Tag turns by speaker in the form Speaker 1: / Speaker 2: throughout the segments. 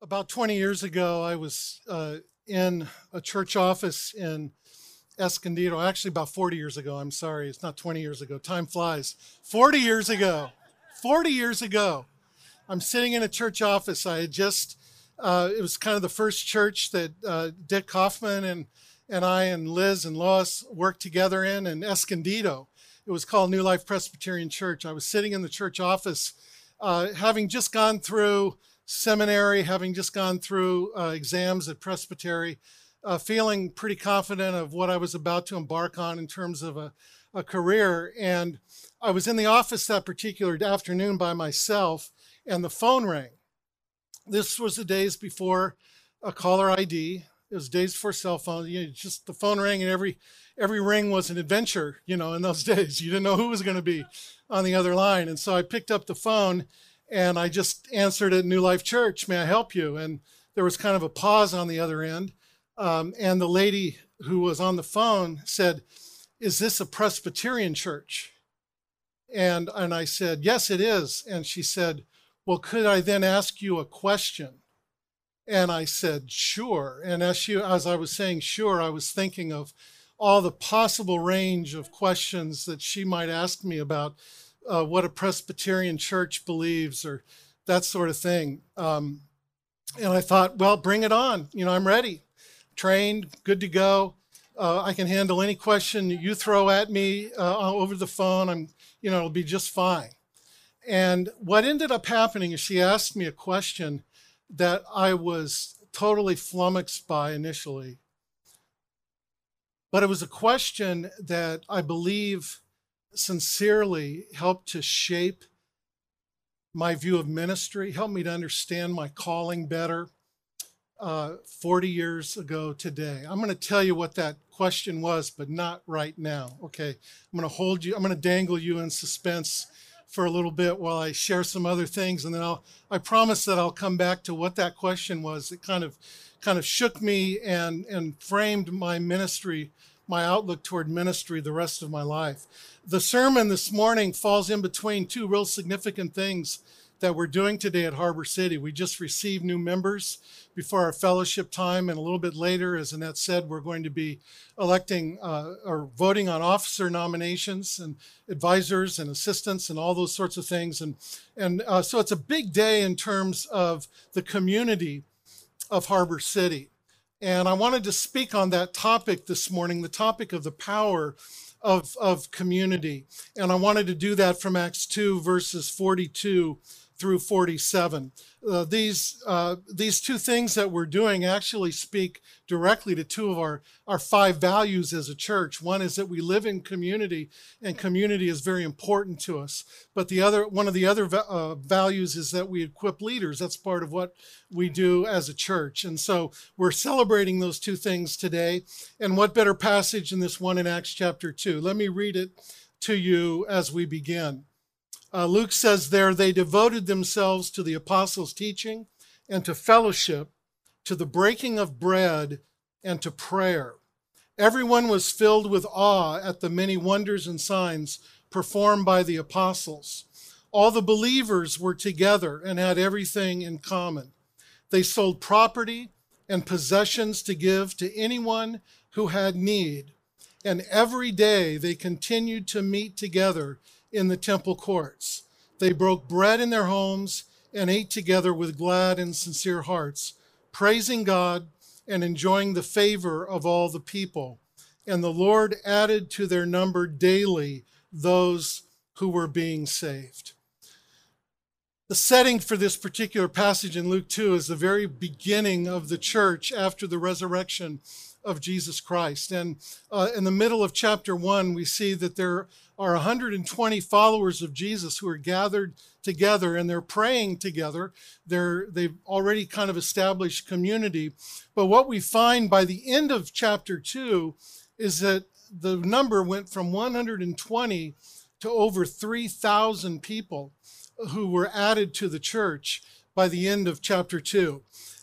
Speaker 1: About 20 years ago, I was uh, in a church office in Escondido. Actually, about 40 years ago. I'm sorry, it's not 20 years ago. Time flies. 40 years ago. 40 years ago. I'm sitting in a church office. I had just, uh, it was kind of the first church that uh, Dick Kaufmann and, and I and Liz and Lois worked together in in Escondido. It was called New Life Presbyterian Church. I was sitting in the church office, uh, having just gone through seminary, having just gone through uh, exams at Presbytery, uh, feeling pretty confident of what I was about to embark on in terms of a, a career. And I was in the office that particular afternoon by myself, and the phone rang. This was the days before a caller ID. It was days before cell phones. You know, just the phone rang, and every every ring was an adventure. You know, in those days, you didn't know who was going to be on the other line. And so I picked up the phone and I just answered at New Life Church, may I help you? And there was kind of a pause on the other end. Um, and the lady who was on the phone said, Is this a Presbyterian church? And, and I said, Yes, it is. And she said, Well, could I then ask you a question? And I said, Sure. And as, she, as I was saying, Sure, I was thinking of all the possible range of questions that she might ask me about uh, what a Presbyterian church believes or that sort of thing. Um, and I thought, well, bring it on. You know, I'm ready, trained, good to go. Uh, I can handle any question you throw at me uh, over the phone. I'm, you know, it'll be just fine. And what ended up happening is she asked me a question that I was totally flummoxed by initially. But it was a question that I believe sincerely helped to shape my view of ministry, helped me to understand my calling better uh, 40 years ago today. I'm going to tell you what that question was, but not right now. Okay. I'm going to hold you, I'm going to dangle you in suspense for a little bit while I share some other things. And then I'll, I promise that I'll come back to what that question was. It kind of, kind of shook me and, and framed my ministry my outlook toward ministry the rest of my life. The sermon this morning falls in between two real significant things that we're doing today at Harbor City. We just received new members before our fellowship time, and a little bit later, as Annette said, we're going to be electing uh, or voting on officer nominations and advisors and assistants and all those sorts of things. And, and uh, so it's a big day in terms of the community of Harbor City. And I wanted to speak on that topic this morning, the topic of the power of, of community. And I wanted to do that from Acts 2, verses 42 through 47. Uh, these, uh, these two things that we're doing actually speak directly to two of our, our five values as a church. One is that we live in community, and community is very important to us. But the other, one of the other uh, values is that we equip leaders. That's part of what we do as a church. And so we're celebrating those two things today. And what better passage than this one in Acts chapter 2? Let me read it to you as we begin. Uh, Luke says there, they devoted themselves to the apostles' teaching and to fellowship, to the breaking of bread, and to prayer. Everyone was filled with awe at the many wonders and signs performed by the apostles. All the believers were together and had everything in common. They sold property and possessions to give to anyone who had need. And every day they continued to meet together in the temple courts. They broke bread in their homes and ate together with glad and sincere hearts, praising God and enjoying the favor of all the people. And the Lord added to their number daily those who were being saved. The setting for this particular passage in Luke 2 is the very beginning of the church after the resurrection of Jesus Christ. And uh, in the middle of chapter 1, we see that there are 120 followers of Jesus who are gathered together and they're praying together. They're, they've already kind of established community. But what we find by the end of chapter 2 is that the number went from 120 to over 3,000 people who were added to the church by the end of chapter 2.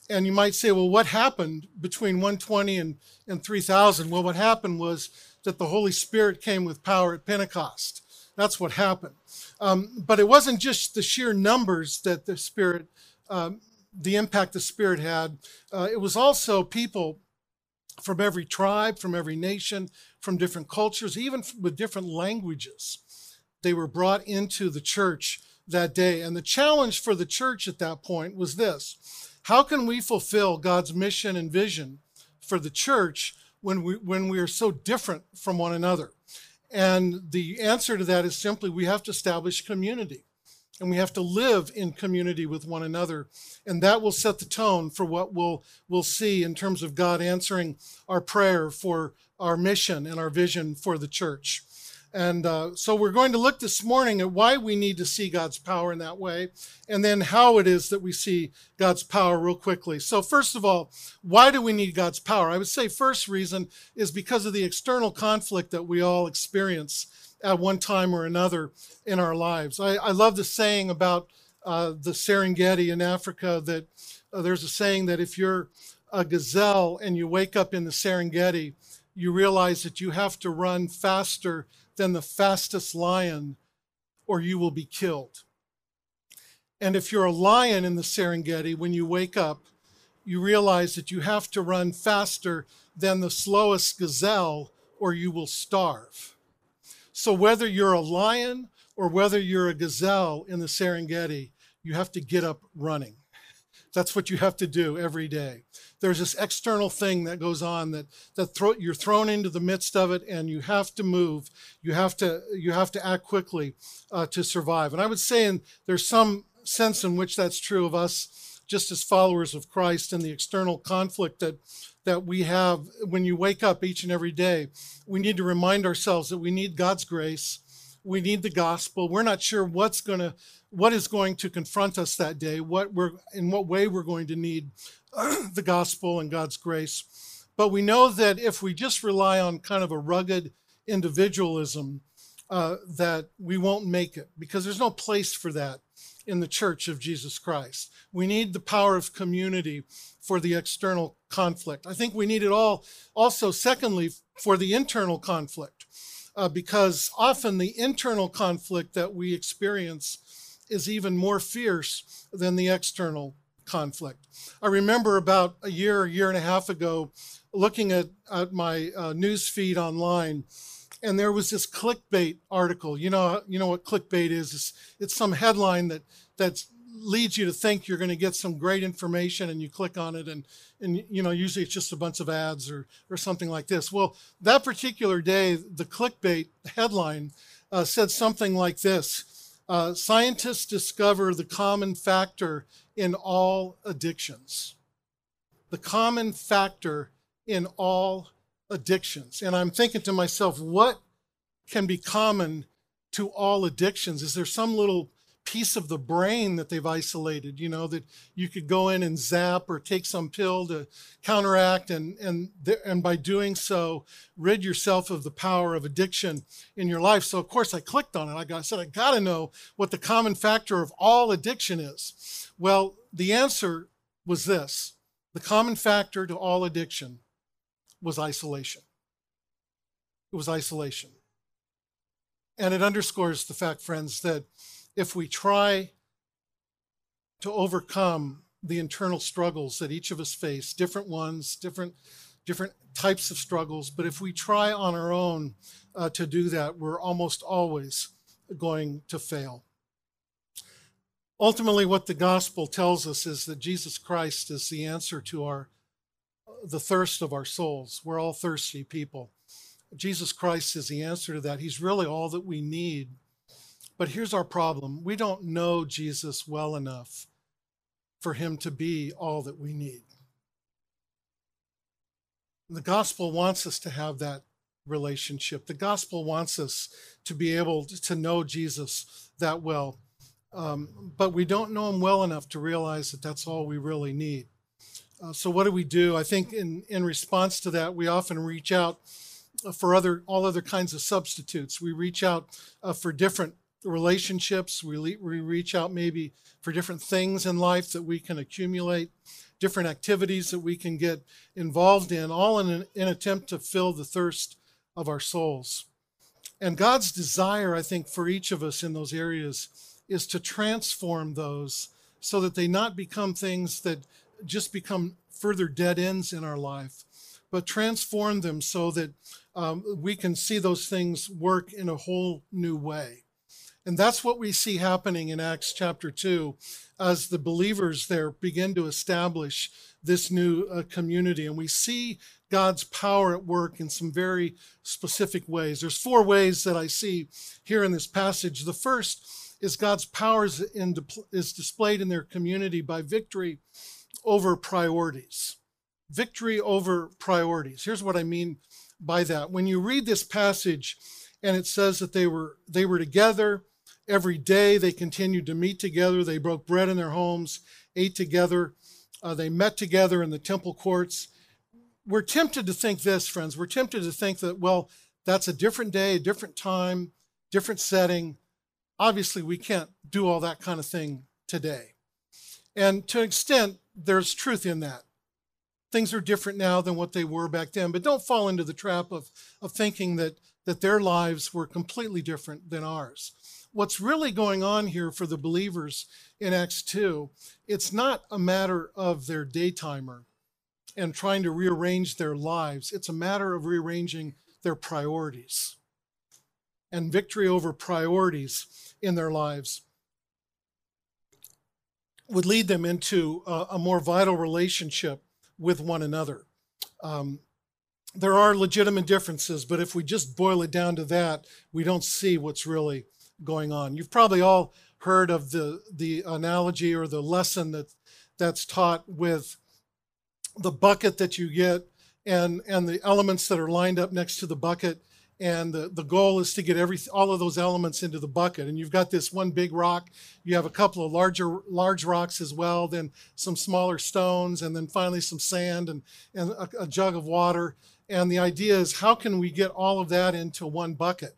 Speaker 1: And you might say, well, what happened between 120 and, and 3,000? Well, what happened was that the Holy Spirit came with power at Pentecost. That's what happened. Um, but it wasn't just the sheer numbers that the Spirit um, the impact the Spirit had, uh, it was also people from every tribe, from every nation, from different cultures, even with different languages. They were brought into the church that day. And the challenge for the church at that point was this How can we fulfill God's mission and vision for the church when we, when we are so different from one another? And the answer to that is simply we have to establish community and we have to live in community with one another and that will set the tone for what we'll we'll see in terms of god answering our prayer for our mission and our vision for the church and uh, so we're going to look this morning at why we need to see god's power in that way and then how it is that we see god's power real quickly so first of all why do we need god's power i would say first reason is because of the external conflict that we all experience at one time or another in our lives. I, I love the saying about uh, the Serengeti in Africa that uh, there's a saying that if you're a gazelle and you wake up in the Serengeti, you realize that you have to run faster than the fastest lion or you will be killed. And if you're a lion in the Serengeti, when you wake up, you realize that you have to run faster than the slowest gazelle or you will starve. So whether you're a lion or whether you're a gazelle in the Serengeti, you have to get up running. That's what you have to do every day. There's this external thing that goes on that that throw, you're thrown into the midst of it, and you have to move. You have to you have to act quickly uh, to survive. And I would say, and there's some sense in which that's true of us, just as followers of Christ, and the external conflict that that we have when you wake up each and every day. We need to remind ourselves that we need God's grace. We need the gospel. We're not sure what's going to what is going to confront us that day, what we're in what way we're going to need the gospel and God's grace. But we know that if we just rely on kind of a rugged individualism, uh, that we won't make it because there's no place for that in the church of Jesus Christ. We need the power of community for the external conflict. I think we need it all also, secondly, for the internal conflict, uh, because often the internal conflict that we experience is even more fierce than the external conflict. I remember about a year, a year and a half ago, looking at, at my uh, news feed online and there was this clickbait article. You know, you know what clickbait is? It's, it's some headline that that leads you to think you're going to get some great information, and you click on it, and and you know usually it's just a bunch of ads or or something like this. Well, that particular day, the clickbait headline uh, said something like this: uh, Scientists discover the common factor in all addictions. The common factor in all addictions. And I'm thinking to myself, what can be common to all addictions? Is there some little piece of the brain that they've isolated, you know, that you could go in and zap or take some pill to counteract and and and by doing so rid yourself of the power of addiction in your life. So of course I clicked on it. I, got, I said I got to know what the common factor of all addiction is. Well, the answer was this. The common factor to all addiction was isolation. It was isolation. And it underscores the fact, friends, that if we try to overcome the internal struggles that each of us face, different ones, different different types of struggles, but if we try on our own uh, to do that, we're almost always going to fail. Ultimately, what the gospel tells us is that Jesus Christ is the answer to our the thirst of our souls. We're all thirsty people. Jesus Christ is the answer to that. He's really all that we need. But here's our problem we don't know Jesus well enough for him to be all that we need. The gospel wants us to have that relationship. The gospel wants us to be able to know Jesus that well. Um, but we don't know him well enough to realize that that's all we really need. Uh, so what do we do? I think in, in response to that, we often reach out uh, for other all other kinds of substitutes. We reach out uh, for different relationships. We, le- we reach out maybe for different things in life that we can accumulate, different activities that we can get involved in, all in an, in attempt to fill the thirst of our souls. And God's desire, I think, for each of us in those areas is to transform those so that they not become things that just become further dead ends in our life, but transform them so that um, we can see those things work in a whole new way. And that's what we see happening in Acts chapter 2 as the believers there begin to establish this new uh, community. And we see God's power at work in some very specific ways. There's four ways that I see here in this passage. The first is God's power is, in, is displayed in their community by victory over priorities. Victory over priorities. Here's what I mean by that. When you read this passage and it says that they were they were together every day, they continued to meet together, they broke bread in their homes, ate together, uh, they met together in the temple courts. We're tempted to think this, friends. We're tempted to think that, well, that's a different day, a different time, different setting. Obviously, we can't do all that kind of thing today. And to an extent, there's truth in that. Things are different now than what they were back then, but don't fall into the trap of, of thinking that, that their lives were completely different than ours. What's really going on here for the believers in Acts 2, it's not a matter of their daytimer and trying to rearrange their lives, it's a matter of rearranging their priorities and victory over priorities in their lives would lead them into a, a more vital relationship with one another. Um, there are legitimate differences, but if we just boil it down to that, we don't see what's really going on. You've probably all heard of the the analogy or the lesson that that's taught with the bucket that you get and and the elements that are lined up next to the bucket. And the, the goal is to get every all of those elements into the bucket. And you've got this one big rock. You have a couple of larger large rocks as well then some smaller stones and then finally some sand and, and a, a jug of water. And the idea is how can we get all of that into one bucket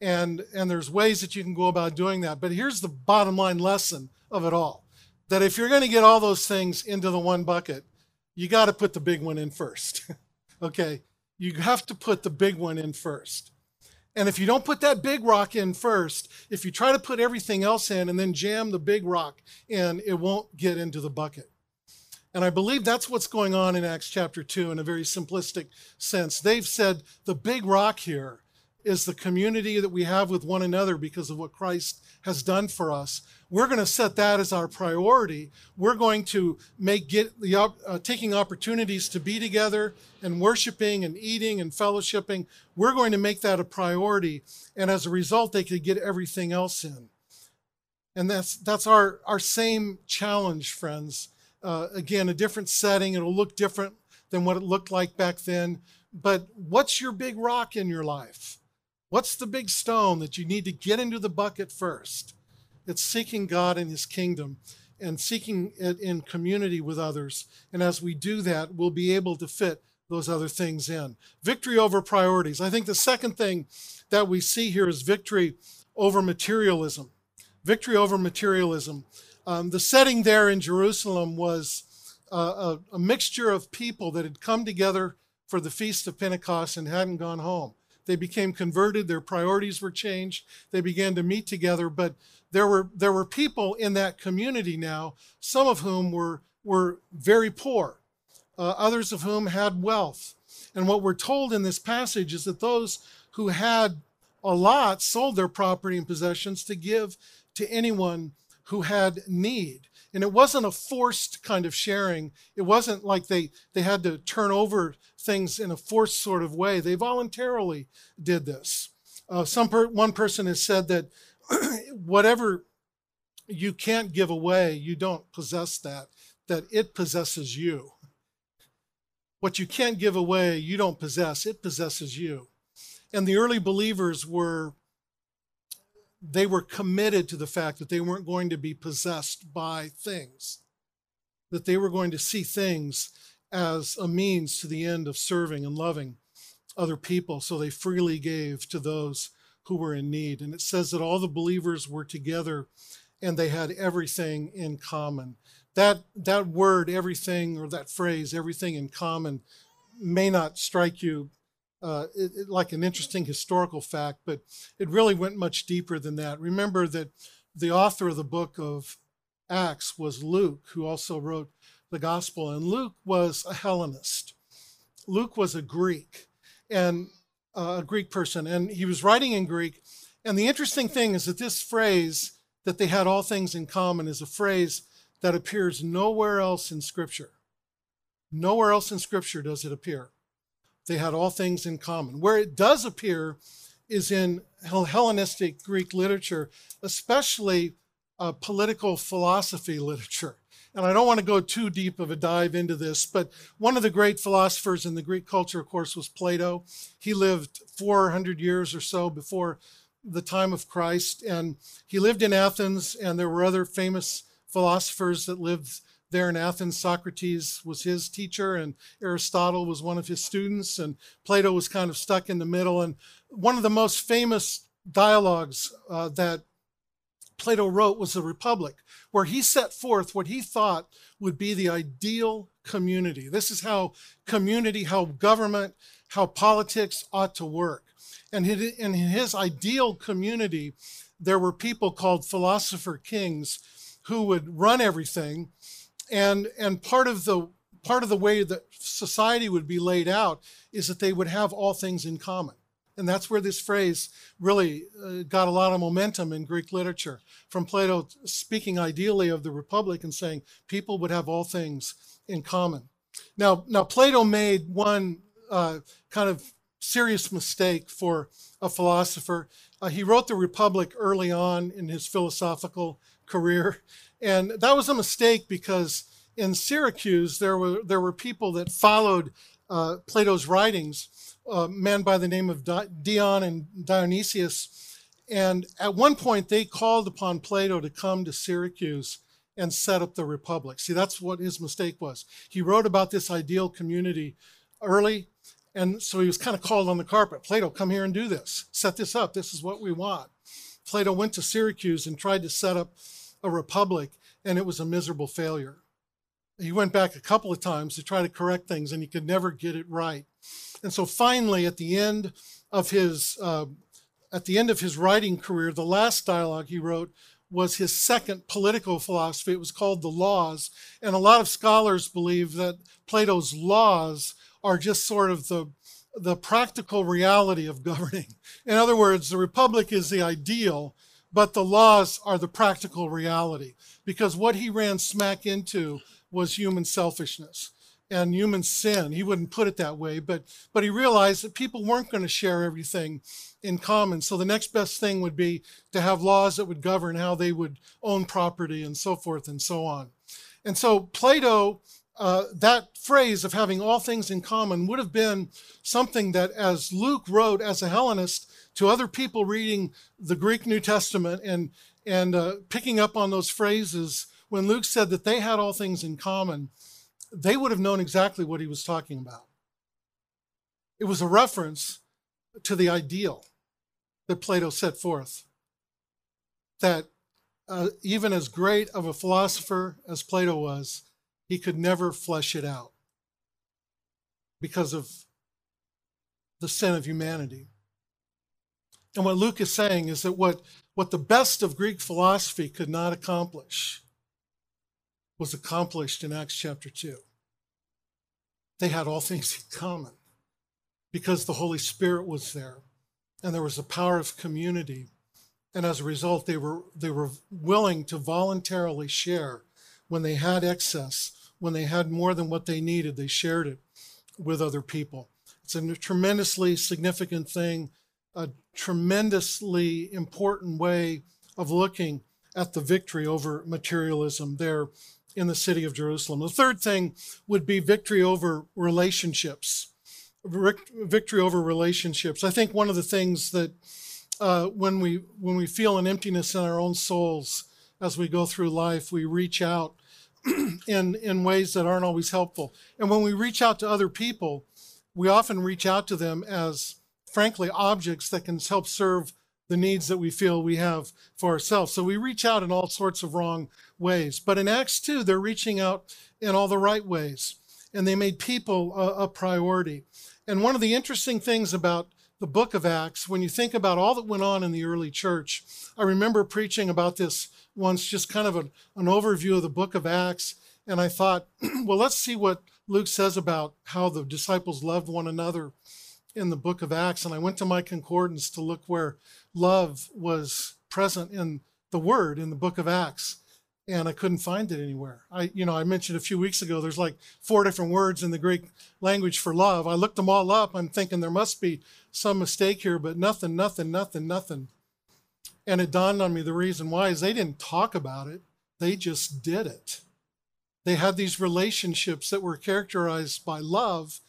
Speaker 1: and and there's ways that you can go about doing that but here's the bottom line lesson of it all that if you're going to get all those things into the one bucket you got to put the big one in first okay you have to put the big one in first. And if you don't put that big rock in first, if you try to put everything else in and then jam the big rock in, it won't get into the bucket. And I believe that's what's going on in Acts chapter 2 in a very simplistic sense. They've said the big rock here is the community that we have with one another because of what Christ has done for us we're going to set that as our priority. We're going to make get the uh, taking opportunities to be together and worshiping and eating and fellowshipping. We're going to make that a priority, and as a result, they could get everything else in. And that's that's our our same challenge, friends. Uh, again, a different setting. It'll look different than what it looked like back then. But what's your big rock in your life? What's the big stone that you need to get into the bucket first? It's seeking God and His kingdom and seeking it in community with others. And as we do that, we'll be able to fit those other things in. Victory over priorities. I think the second thing that we see here is victory over materialism. Victory over materialism. Um, the setting there in Jerusalem was a, a mixture of people that had come together for the Feast of Pentecost and hadn't gone home. They became converted, their priorities were changed, they began to meet together, but there were there were people in that community now, some of whom were were very poor, uh, others of whom had wealth. And what we're told in this passage is that those who had a lot sold their property and possessions to give to anyone who had need. And it wasn't a forced kind of sharing. It wasn't like they, they had to turn over things in a forced sort of way. They voluntarily did this. Uh, some per, one person has said that whatever you can't give away, you don't possess that, that it possesses you. What you can't give away, you don't possess, it possesses you. And the early believers were they were committed to the fact that they weren't going to be possessed by things, that they were going to see things as a means to the end of serving and loving other people. So they freely gave to those who were in need. And it says that all the believers were together and they had everything in common. That, that word, everything, or that phrase, everything in common, may not strike you uh, it, it, like an interesting historical fact, but it really went much deeper than that. Remember that the author of the book of Acts was Luke, who also wrote the gospel. And Luke was a Hellenist. Luke was a Greek and uh, a Greek person, and he was writing in Greek. And the interesting thing is that this phrase, that they had all things in common, is a phrase that appears nowhere else in Scripture. Nowhere else in Scripture does it appear. They had all things in common. Where it does appear is in Hellenistic Greek literature, especially uh, political philosophy literature. And I don't want to go too deep of a dive into this, but one of the great philosophers in the Greek culture, of course, was Plato. He lived 400 years or so before the time of Christ, and he lived in Athens, and there were other famous philosophers that lived there in Athens. Socrates was his teacher, and Aristotle was one of his students, and Plato was kind of stuck in the middle. And one of the most famous dialogues uh, that Plato wrote was the Republic, where he set forth what he thought would be the ideal community. This is how community, how government, how politics ought to work. And in his ideal community, there were people called philosopher kings who would run everything. And, and part of the part of the way that society would be laid out is that they would have all things in common. And that's where this phrase really uh, got a lot of momentum in Greek literature, from Plato speaking ideally of the Republic and saying people would have all things in common. Now, now Plato made one uh, kind of serious mistake for a philosopher. Uh, he wrote the Republic early on in his philosophical career, and that was a mistake because in Syracuse there were there were people that followed uh, Plato's writings a man by the name of Dion and Dionysius. And at one point, they called upon Plato to come to Syracuse and set up the Republic. See, that's what his mistake was. He wrote about this ideal community early, and so he was kind of called on the carpet. Plato, come here and do this. Set this up. This is what we want. Plato went to Syracuse and tried to set up a republic, and it was a miserable failure. He went back a couple of times to try to correct things, and he could never get it right. And so finally, at the end of his uh, at the end of his writing career, the last dialogue he wrote was his second political philosophy. It was called The Laws. And a lot of scholars believe that Plato's laws are just sort of the, the practical reality of governing. In other words, the republic is the ideal, but the laws are the practical reality. Because what he ran smack into was human selfishness and human sin. He wouldn't put it that way, but but he realized that people weren't going to share everything in common. So the next best thing would be to have laws that would govern how they would own property and so forth and so on. And so Plato, uh, that phrase of having all things in common would have been something that, as Luke wrote as a Hellenist to other people reading the Greek New Testament and and uh, picking up on those phrases, when Luke said that they had all things in common, they would have known exactly what he was talking about. It was a reference to the ideal that Plato set forth. That uh, even as great of a philosopher as Plato was, he could never flesh it out because of the sin of humanity. And what Luke is saying is that what, what the best of Greek philosophy could not accomplish, was accomplished in Acts chapter 2. They had all things in common because the Holy Spirit was there and there was a power of community. And as a result, they were, they were willing to voluntarily share when they had excess, when they had more than what they needed, they shared it with other people. It's a tremendously significant thing, a tremendously important way of looking at the victory over materialism there in the city of Jerusalem. The third thing would be victory over relationships. Victory over relationships. I think one of the things that uh, when we when we feel an emptiness in our own souls as we go through life, we reach out in in ways that aren't always helpful. And when we reach out to other people, we often reach out to them as frankly objects that can help serve the needs that we feel we have for ourselves. So we reach out in all sorts of wrong ways. But in Acts 2, they're reaching out in all the right ways, and they made people a, a priority. And one of the interesting things about the book of Acts, when you think about all that went on in the early church, I remember preaching about this once, just kind of an, an overview of the book of Acts. And I thought, well, let's see what Luke says about how the disciples loved one another in the book of Acts. And I went to my concordance to look where love was present in the word in the book of Acts. And I couldn't find it anywhere. I, you know, I mentioned a few weeks ago, there's like four different words in the Greek language for love. I looked them all up. I'm thinking there must be some mistake here, but nothing, nothing, nothing, nothing. And it dawned on me the reason why is they didn't talk about it, they just did it. They had these relationships that were characterized by love,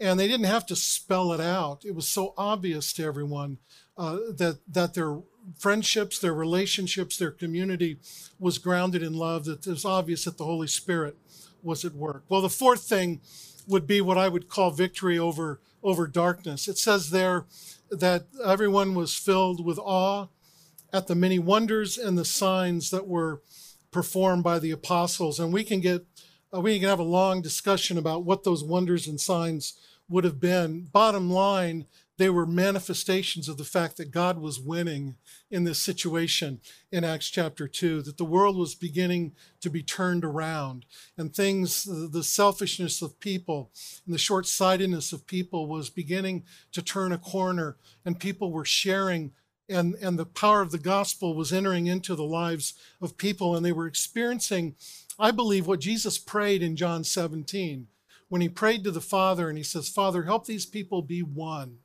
Speaker 1: and they didn't have to spell it out. It was so obvious to everyone uh, that that their friendships, their relationships, their community was grounded in love. That it was obvious that the Holy Spirit was at work. Well, the fourth thing would be what I would call victory over over darkness. It says there that everyone was filled with awe at the many wonders and the signs that were performed by the apostles, and we can get uh, we can have a long discussion about what those wonders and signs would have been. Bottom line, they were manifestations of the fact that God was winning in this situation in Acts chapter 2, that the world was beginning to be turned around, and things, the selfishness of people and the short sightedness of people was beginning to turn a corner, and people were sharing. And, and the power of the gospel was entering into the lives of people, and they were experiencing, I believe, what Jesus prayed in John 17 when he prayed to the Father and he says, Father, help these people be one.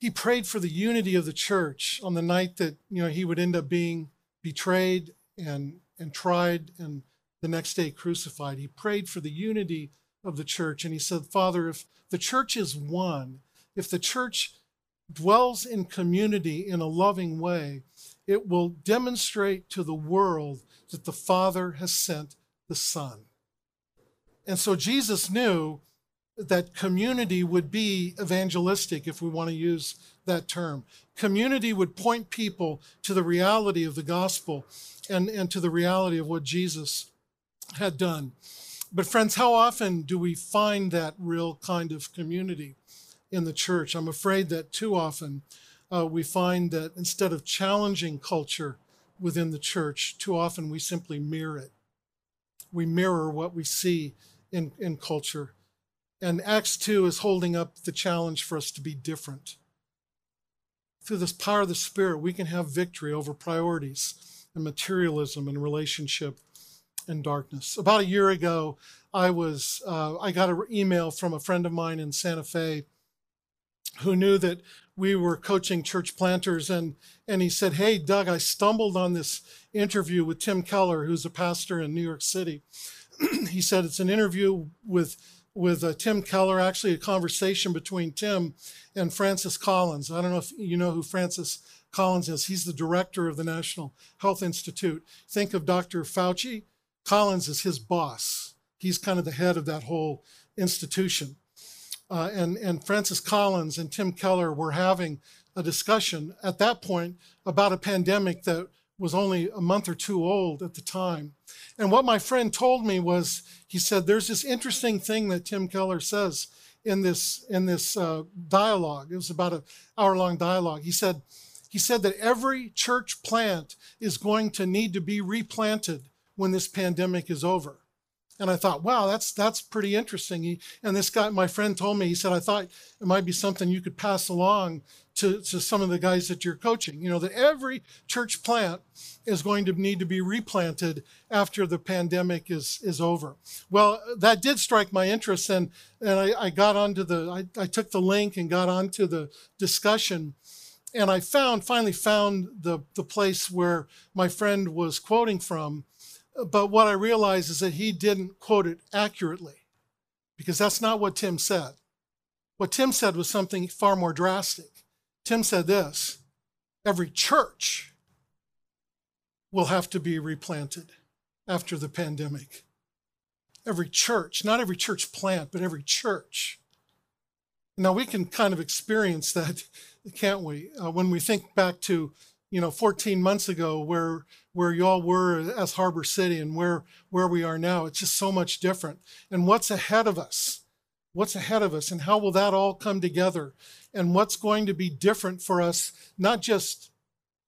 Speaker 1: He prayed for the unity of the church on the night that you know he would end up being betrayed and, and tried and the next day crucified. He prayed for the unity of the church and he said, Father, if the church is one, if the church dwells in community in a loving way, it will demonstrate to the world that the Father has sent the Son. And so Jesus knew that community would be evangelistic, if we want to use that term. Community would point people to the reality of the gospel and, and to the reality of what Jesus had done. But, friends, how often do we find that real kind of community in the church? I'm afraid that too often uh, we find that instead of challenging culture within the church, too often we simply mirror it. We mirror what we see in, in culture. And Acts 2 is holding up the challenge for us to be different. Through this power of the Spirit, we can have victory over priorities and materialism and relationship and darkness. About a year ago, I was uh, I got an email from a friend of mine in Santa Fe who knew that we were coaching church planters and and he said, "Hey Doug, I stumbled on this interview with Tim Keller, who's a pastor in New York City." he said it's an interview with with uh, Tim Keller, actually a conversation between Tim and Francis Collins. I don't know if you know who Francis Collins is. He's the director of the National Health Institute. Think of Dr. Fauci. Collins is his boss. He's kind of the head of that whole institution. Uh, and, and Francis Collins and Tim Keller were having a discussion at that point about a pandemic that was only a month or two old at the time. And what my friend told me was, he said, "There's this interesting thing that Tim Keller says in this in this uh, dialogue. It was about an hour-long dialogue. He said, he said that every church plant is going to need to be replanted when this pandemic is over. And I thought, wow, that's that's pretty interesting. He, and this guy, my friend, told me, he said, I thought it might be something you could pass along to, to some of the guys that you're coaching. You know, that every church plant is going to need to be replanted after the pandemic is, is over. Well, that did strike my interest, and, and I, I got onto the, I, I took the link and got onto the discussion. And I found, finally found the, the place where my friend was quoting from. But what I realize is that he didn't quote it accurately because that's not what Tim said. What Tim said was something far more drastic. Tim said this every church will have to be replanted after the pandemic. Every church, not every church plant, but every church. Now we can kind of experience that, can't we? Uh, when we think back to, you know, 14 months ago, where where y'all were as Harbor City and where where we are now, it's just so much different. And what's ahead of us? What's ahead of us and how will that all come together? And what's going to be different for us not just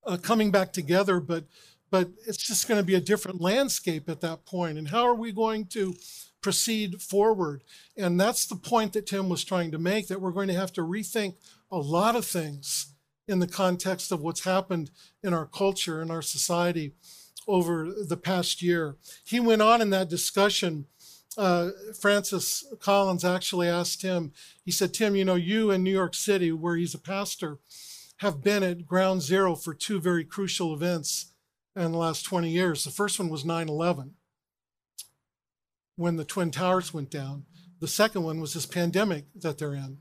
Speaker 1: uh, coming back together but but it's just going to be a different landscape at that point. And how are we going to proceed forward? And that's the point that tim was trying to make that we're going to have to rethink a lot of things in the context of what's happened in our culture and our society over the past year he went on in that discussion uh, Francis Collins actually asked him, he said, Tim, you know, you in New York City, where he's a pastor, have been at ground zero for two very crucial events in the last 20 years. The first one was 9 11, when the Twin Towers went down. The second one was this pandemic that they're in.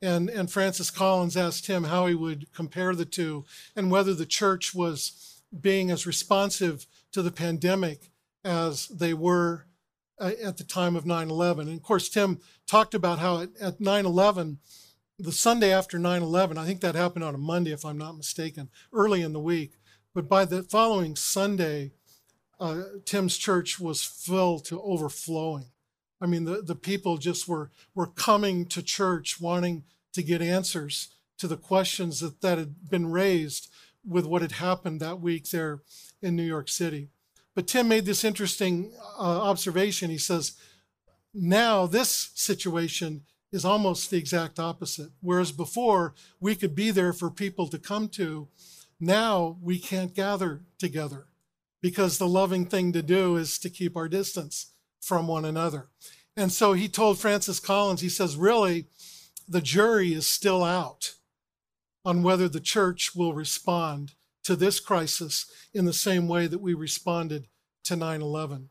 Speaker 1: And, and Francis Collins asked him how he would compare the two and whether the church was being as responsive to the pandemic as they were uh, at the time of 9 11. And of course, Tim talked about how at 9 11, the Sunday after 9 11, I think that happened on a Monday, if I'm not mistaken, early in the week. But by the following Sunday, uh, Tim's church was filled to overflowing. I mean, the, the people just were, were coming to church wanting to get answers to the questions that, that had been raised with what had happened that week there in New York City. But Tim made this interesting uh, observation. He says, now this situation is almost the exact opposite. Whereas before we could be there for people to come to, now we can't gather together because the loving thing to do is to keep our distance from one another. And so he told Francis Collins, he says, really, the jury is still out on whether the church will respond to this crisis in the same way that we responded to 9 11.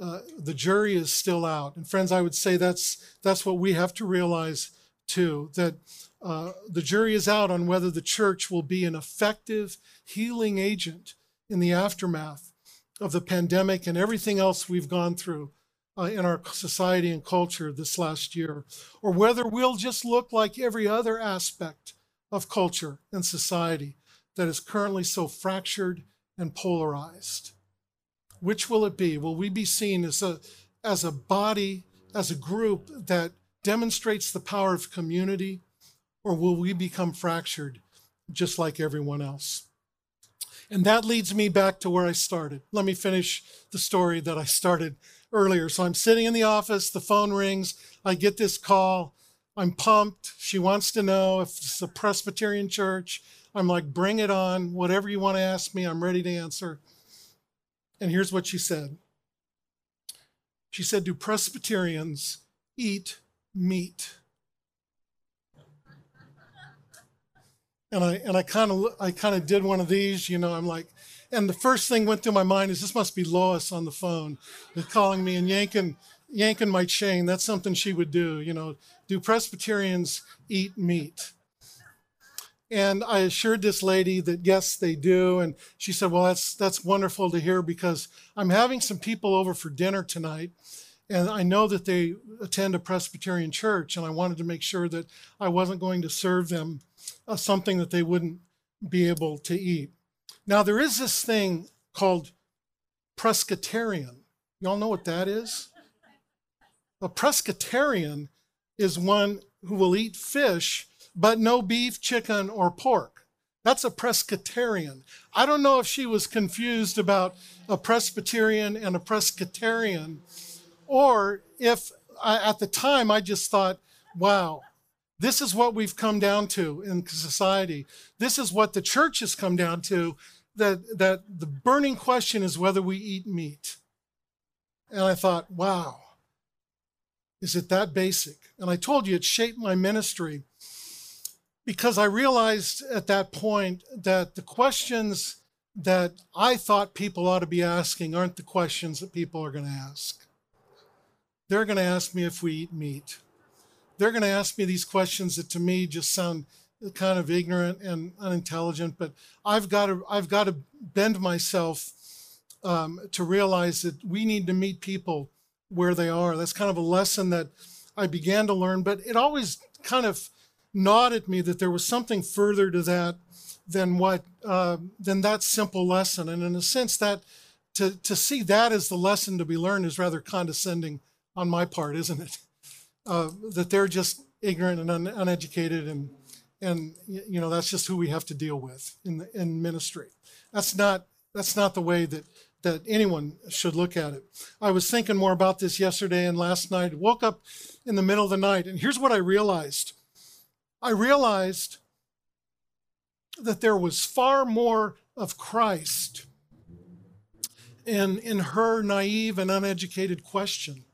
Speaker 1: Uh, the jury is still out. And friends, I would say that's that's what we have to realize too. That uh, the jury is out on whether the church will be an effective healing agent in the aftermath of the pandemic and everything else we've gone through uh, in our society and culture this last year, or whether we'll just look like every other aspect of culture and society that is currently so fractured and polarized. Which will it be? Will we be seen as a, as a body, as a group that demonstrates the power of community, or will we become fractured just like everyone else? And that leads me back to where I started. Let me finish the story that I started earlier. So I'm sitting in the office, the phone rings, I get this call. I'm pumped. She wants to know if it's a Presbyterian church. I'm like, bring it on. Whatever you want to ask me, I'm ready to answer. And here's what she said She said, Do Presbyterians eat meat? And I and I kind of I kind of did one of these, you know. I'm like, and the first thing went through my mind is this must be Lois on the phone, calling me and yanking yanking my chain. That's something she would do, you know. Do Presbyterians eat meat? And I assured this lady that yes, they do. And she said, Well, that's that's wonderful to hear because I'm having some people over for dinner tonight. And I know that they attend a Presbyterian church, and I wanted to make sure that I wasn't going to serve them uh, something that they wouldn't be able to eat. Now, there is this thing called pescatarian. Y'all know what that is? A pescatarian is one who will eat fish but no beef, chicken, or pork. That's a pescatarian. I don't know if she was confused about a pescatarian and a Presbyterian, or if I, at the time I just thought, wow, this is what we've come down to in society. This is what the church has come down to that, that the burning question is whether we eat meat. And I thought, wow, is it that basic? And I told you it shaped my ministry because I realized at that point that the questions that I thought people ought to be asking aren't the questions that people are going to ask. They're going to ask me if we eat meat. They're going to ask me these questions that to me just sound kind of ignorant and unintelligent, but I've got to I've got to bend myself um, to realize that we need to meet people where they are. That's kind of a lesson that I began to learn, but it always kind of gnawed at me that there was something further to that than what uh, than that simple lesson. And in a sense, that to to see that as the lesson to be learned is rather condescending on my part, isn't it? uh, that they're just ignorant and un- uneducated, and and you know that's just who we have to deal with in the, in ministry. That's not that's not the way that that anyone should look at it. I was thinking more about this yesterday and last night. Woke up in the middle of the night, and here's what I realized. I realized that there was far more of Christ in, in her naive and uneducated question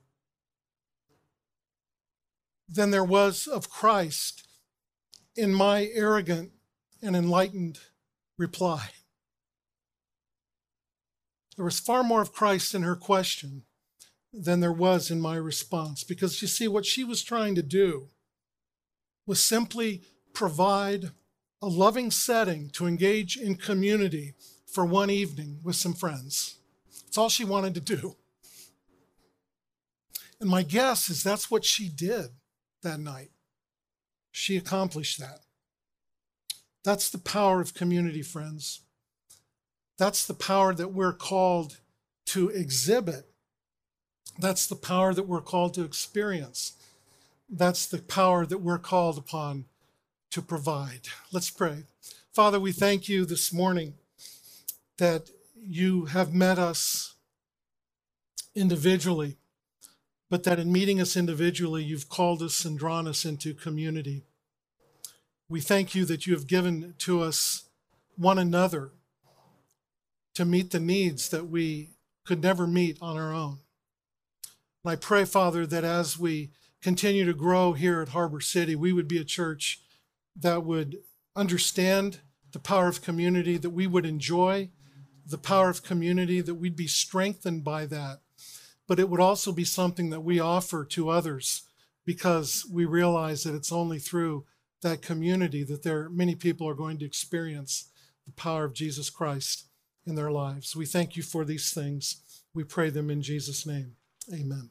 Speaker 1: than there was of Christ in my arrogant and enlightened reply. There was far more of Christ in her question than there was in my response. Because you see, what she was trying to do was simply provide a loving setting to engage in community for one evening with some friends. That's all she wanted to do. And my guess is that's what she did that night. She accomplished that. That's the power of community, friends. That's the power that we're called to exhibit. That's the power that we're called to experience. That's the power that we're called upon to provide. Let's pray. Father, we thank you this morning that you have met us individually, but that in meeting us individually, you've called us and drawn us into community. We thank you that you have given to us one another to meet the needs that we could never meet on our own. And I pray, Father, that as we continue to grow here at Harbor City, we would be a church that would understand the power of community, that we would enjoy the power of community, that we'd be strengthened by that. But it would also be something that we offer to others because we realize that it's only through that community that there many people are going to experience the power of Jesus Christ in their lives. We thank you for these things. We pray them in Jesus' name. Amen.